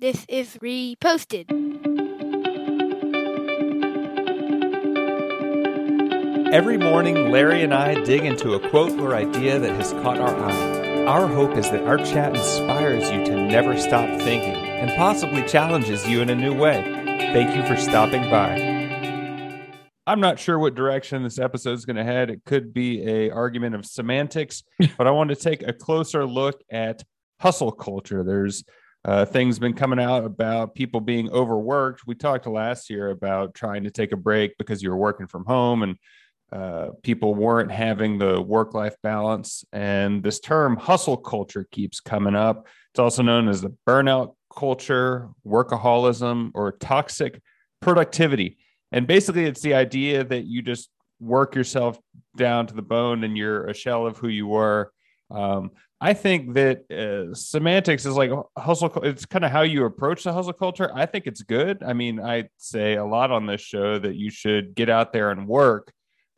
this is reposted. Every morning, Larry and I dig into a quote or idea that has caught our eye. Our hope is that our chat inspires you to never stop thinking and possibly challenges you in a new way. Thank you for stopping by. I'm not sure what direction this episode is going to head. It could be a argument of semantics, but I want to take a closer look at hustle culture. There's uh, things been coming out about people being overworked. We talked last year about trying to take a break because you were working from home and uh, people weren't having the work life balance. And this term hustle culture keeps coming up. It's also known as the burnout culture, workaholism, or toxic productivity. And basically, it's the idea that you just work yourself down to the bone and you're a shell of who you were. Um, I think that uh, semantics is like hustle. It's kind of how you approach the hustle culture. I think it's good. I mean, I say a lot on this show that you should get out there and work,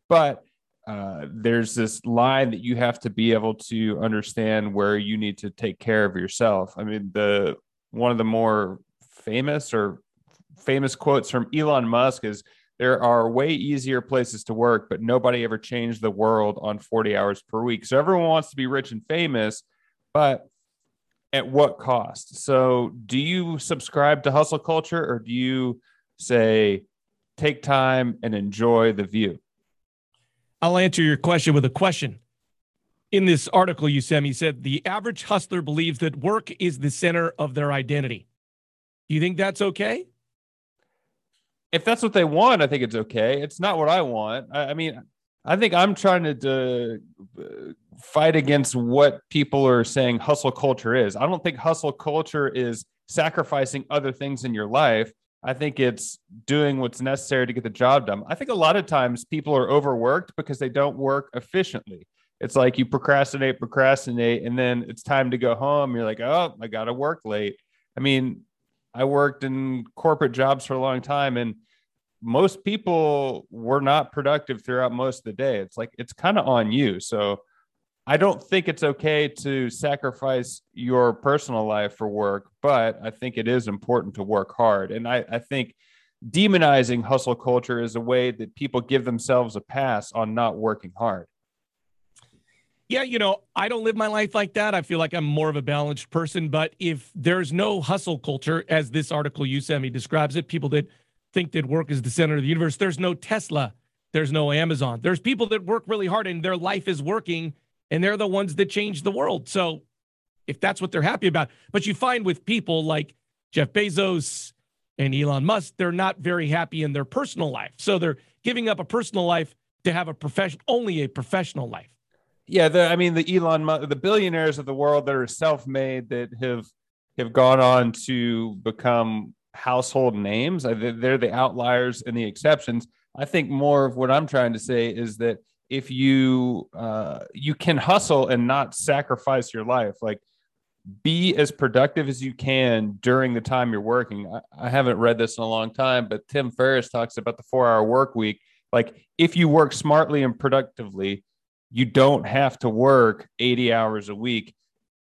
but uh, there's this line that you have to be able to understand where you need to take care of yourself. I mean, the one of the more famous or famous quotes from Elon Musk is there are way easier places to work, but nobody ever changed the world on 40 hours per week. So everyone wants to be rich and famous, but at what cost? So do you subscribe to hustle culture or do you say take time and enjoy the view? I'll answer your question with a question. In this article you sent me, said the average hustler believes that work is the center of their identity. Do you think that's okay? If that's what they want, I think it's okay. It's not what I want. I, I mean, I think I'm trying to uh, fight against what people are saying hustle culture is. I don't think hustle culture is sacrificing other things in your life. I think it's doing what's necessary to get the job done. I think a lot of times people are overworked because they don't work efficiently. It's like you procrastinate, procrastinate, and then it's time to go home. You're like, oh, I got to work late. I mean, I worked in corporate jobs for a long time and most people were not productive throughout most of the day. It's like it's kind of on you. So I don't think it's okay to sacrifice your personal life for work, but I think it is important to work hard. And I, I think demonizing hustle culture is a way that people give themselves a pass on not working hard. Yeah, you know, I don't live my life like that. I feel like I'm more of a balanced person. But if there's no hustle culture, as this article you sent me describes it, people that think that work is the center of the universe, there's no Tesla, there's no Amazon. There's people that work really hard and their life is working, and they're the ones that change the world. So if that's what they're happy about, but you find with people like Jeff Bezos and Elon Musk, they're not very happy in their personal life. So they're giving up a personal life to have a profession, only a professional life. Yeah, the, I mean the Elon, the billionaires of the world that are self-made that have have gone on to become household names. They're the outliers and the exceptions. I think more of what I'm trying to say is that if you uh, you can hustle and not sacrifice your life, like be as productive as you can during the time you're working. I, I haven't read this in a long time, but Tim Ferriss talks about the four hour work week. Like if you work smartly and productively, you don't have to work 80 hours a week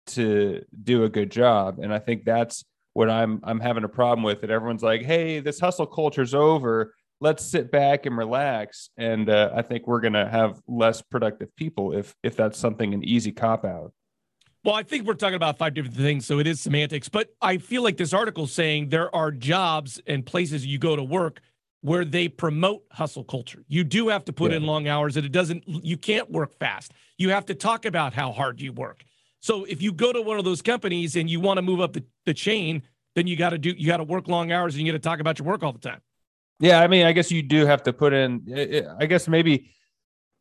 to do a good job. And I think that's what I'm I'm having a problem with. That everyone's like, hey, this hustle culture's over. Let's sit back and relax. And uh, I think we're gonna have less productive people if if that's something an easy cop out. Well, I think we're talking about five different things, so it is semantics. But I feel like this article saying there are jobs and places you go to work where they promote hustle culture. You do have to put yeah. in long hours and it doesn't you can't work fast. You have to talk about how hard you work. So if you go to one of those companies and you want to move up the, the chain, then you got to do you got to work long hours and you got to talk about your work all the time. Yeah, I mean, I guess you do have to put in. I guess maybe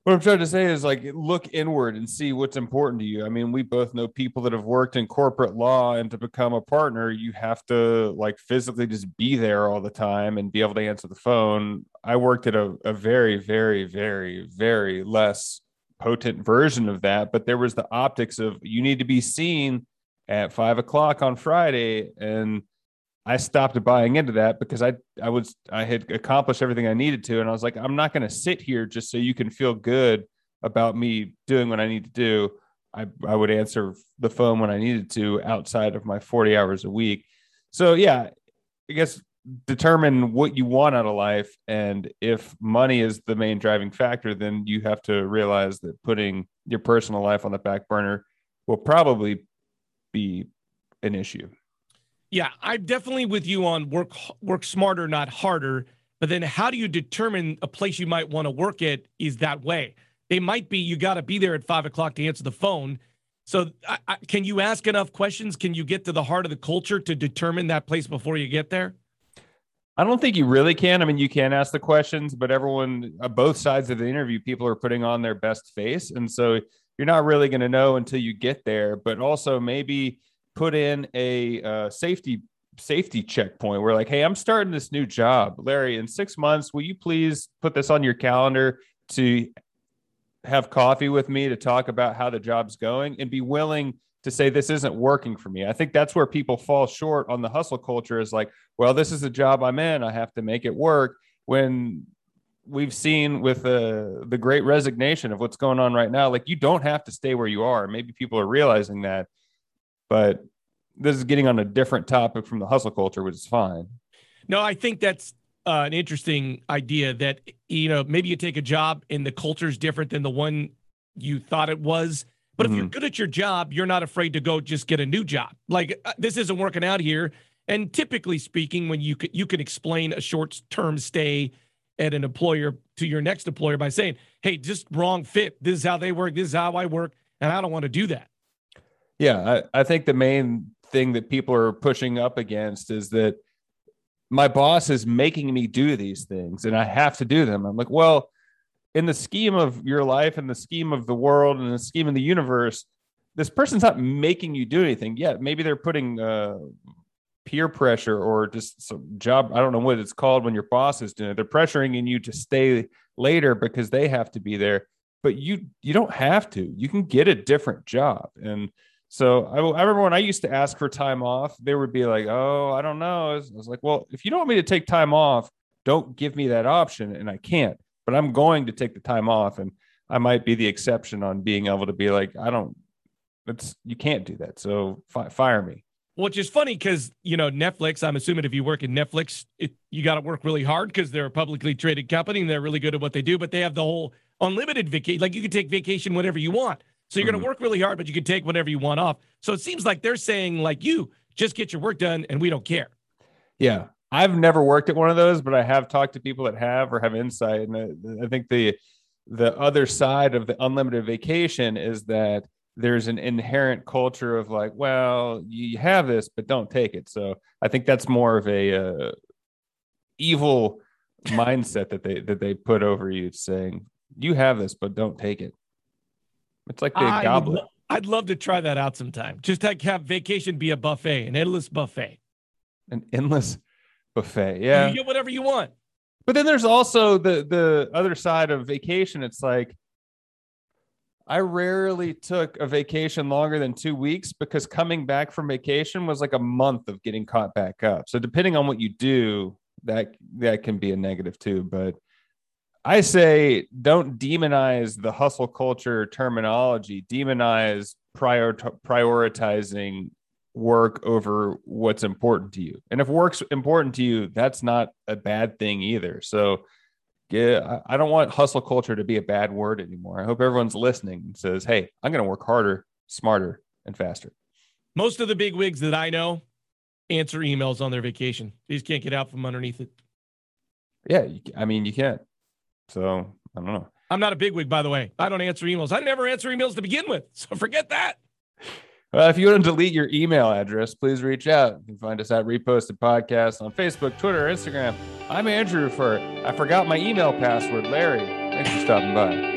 what I'm trying to say is like look inward and see what's important to you. I mean, we both know people that have worked in corporate law, and to become a partner, you have to like physically just be there all the time and be able to answer the phone. I worked at a, a very, very, very, very less potent version of that, but there was the optics of you need to be seen at five o'clock on Friday. And I stopped buying into that because I I was I had accomplished everything I needed to. And I was like, I'm not going to sit here just so you can feel good about me doing what I need to do. I, I would answer the phone when I needed to outside of my 40 hours a week. so yeah, I guess determine what you want out of life and if money is the main driving factor then you have to realize that putting your personal life on the back burner will probably be an issue. Yeah i'm definitely with you on work work smarter not harder but then how do you determine a place you might want to work at is that way? They might be you got to be there at five o'clock to answer the phone. So I, I, can you ask enough questions? Can you get to the heart of the culture to determine that place before you get there I don't think you really can. I mean, you can ask the questions, but everyone, uh, both sides of the interview, people are putting on their best face. And so you're not really going to know until you get there, but also maybe put in a uh, safety safety checkpoint where like hey i'm starting this new job larry in six months will you please put this on your calendar to have coffee with me to talk about how the job's going and be willing to say this isn't working for me. I think that's where people fall short on the hustle culture is like, well, this is the job I'm in. I have to make it work. When we've seen with uh, the great resignation of what's going on right now, like you don't have to stay where you are. Maybe people are realizing that, but this is getting on a different topic from the hustle culture, which is fine. No, I think that's uh, an interesting idea that, you know, maybe you take a job and the culture is different than the one you thought it was but mm-hmm. if you're mm-hmm. good at your job, you're not afraid to go just get a new job. Like uh, this isn't working out here. And typically speaking, when you can, you can explain a short term stay at an employer to your next employer by saying, "Hey, just wrong fit. This is how they work. This is how I work, and I don't want to do that." Yeah, I, I think the main thing that people are pushing up against is that my boss is making me do these things, and I have to do them. I'm like, well in the scheme of your life and the scheme of the world and the scheme of the universe, this person's not making you do anything yet. Maybe they're putting uh, peer pressure or just some job. I don't know what it's called when your boss is doing it. They're pressuring in you to stay later because they have to be there. But you you don't have to. You can get a different job. And so I, I remember when I used to ask for time off, they would be like, "Oh, I don't know." I was, I was like, "Well, if you don't want me to take time off, don't give me that option." And I can't but I'm going to take the time off and I might be the exception on being able to be like, I don't, it's, you can't do that. So fi- fire me. Which is funny because, you know, Netflix, I'm assuming if you work in Netflix, it, you got to work really hard because they're a publicly traded company and they're really good at what they do, but they have the whole unlimited vacation. Like you can take vacation whenever you want. So you're mm-hmm. going to work really hard, but you can take whatever you want off. So it seems like they're saying, like you, just get your work done and we don't care. Yeah. I've never worked at one of those, but I have talked to people that have or have insight. And I, think the the other side of the unlimited vacation is that there's an inherent culture of like, well, you have this, but don't take it. So I think that's more of a uh, evil mindset that they that they put over you, saying you have this, but don't take it. It's like the I goblet. I'd love to try that out sometime. Just like have vacation be a buffet, an endless buffet. An endless buffet. Yeah. You get whatever you want. But then there's also the the other side of vacation. It's like I rarely took a vacation longer than two weeks because coming back from vacation was like a month of getting caught back up. So depending on what you do, that that can be a negative too. But I say don't demonize the hustle culture terminology. Demonize prior prioritizing work over what's important to you. And if work's important to you, that's not a bad thing either. So yeah, I don't want hustle culture to be a bad word anymore. I hope everyone's listening and says, hey, I'm going to work harder, smarter, and faster. Most of the big wigs that I know answer emails on their vacation. These can't get out from underneath it. Yeah, I mean, you can't. So I don't know. I'm not a big wig, by the way. I don't answer emails. I never answer emails to begin with. So forget that. Well, if you want to delete your email address, please reach out. You can find us at Reposted Podcast on Facebook, Twitter, Instagram. I'm Andrew for I forgot my email password, Larry. Thanks for stopping by.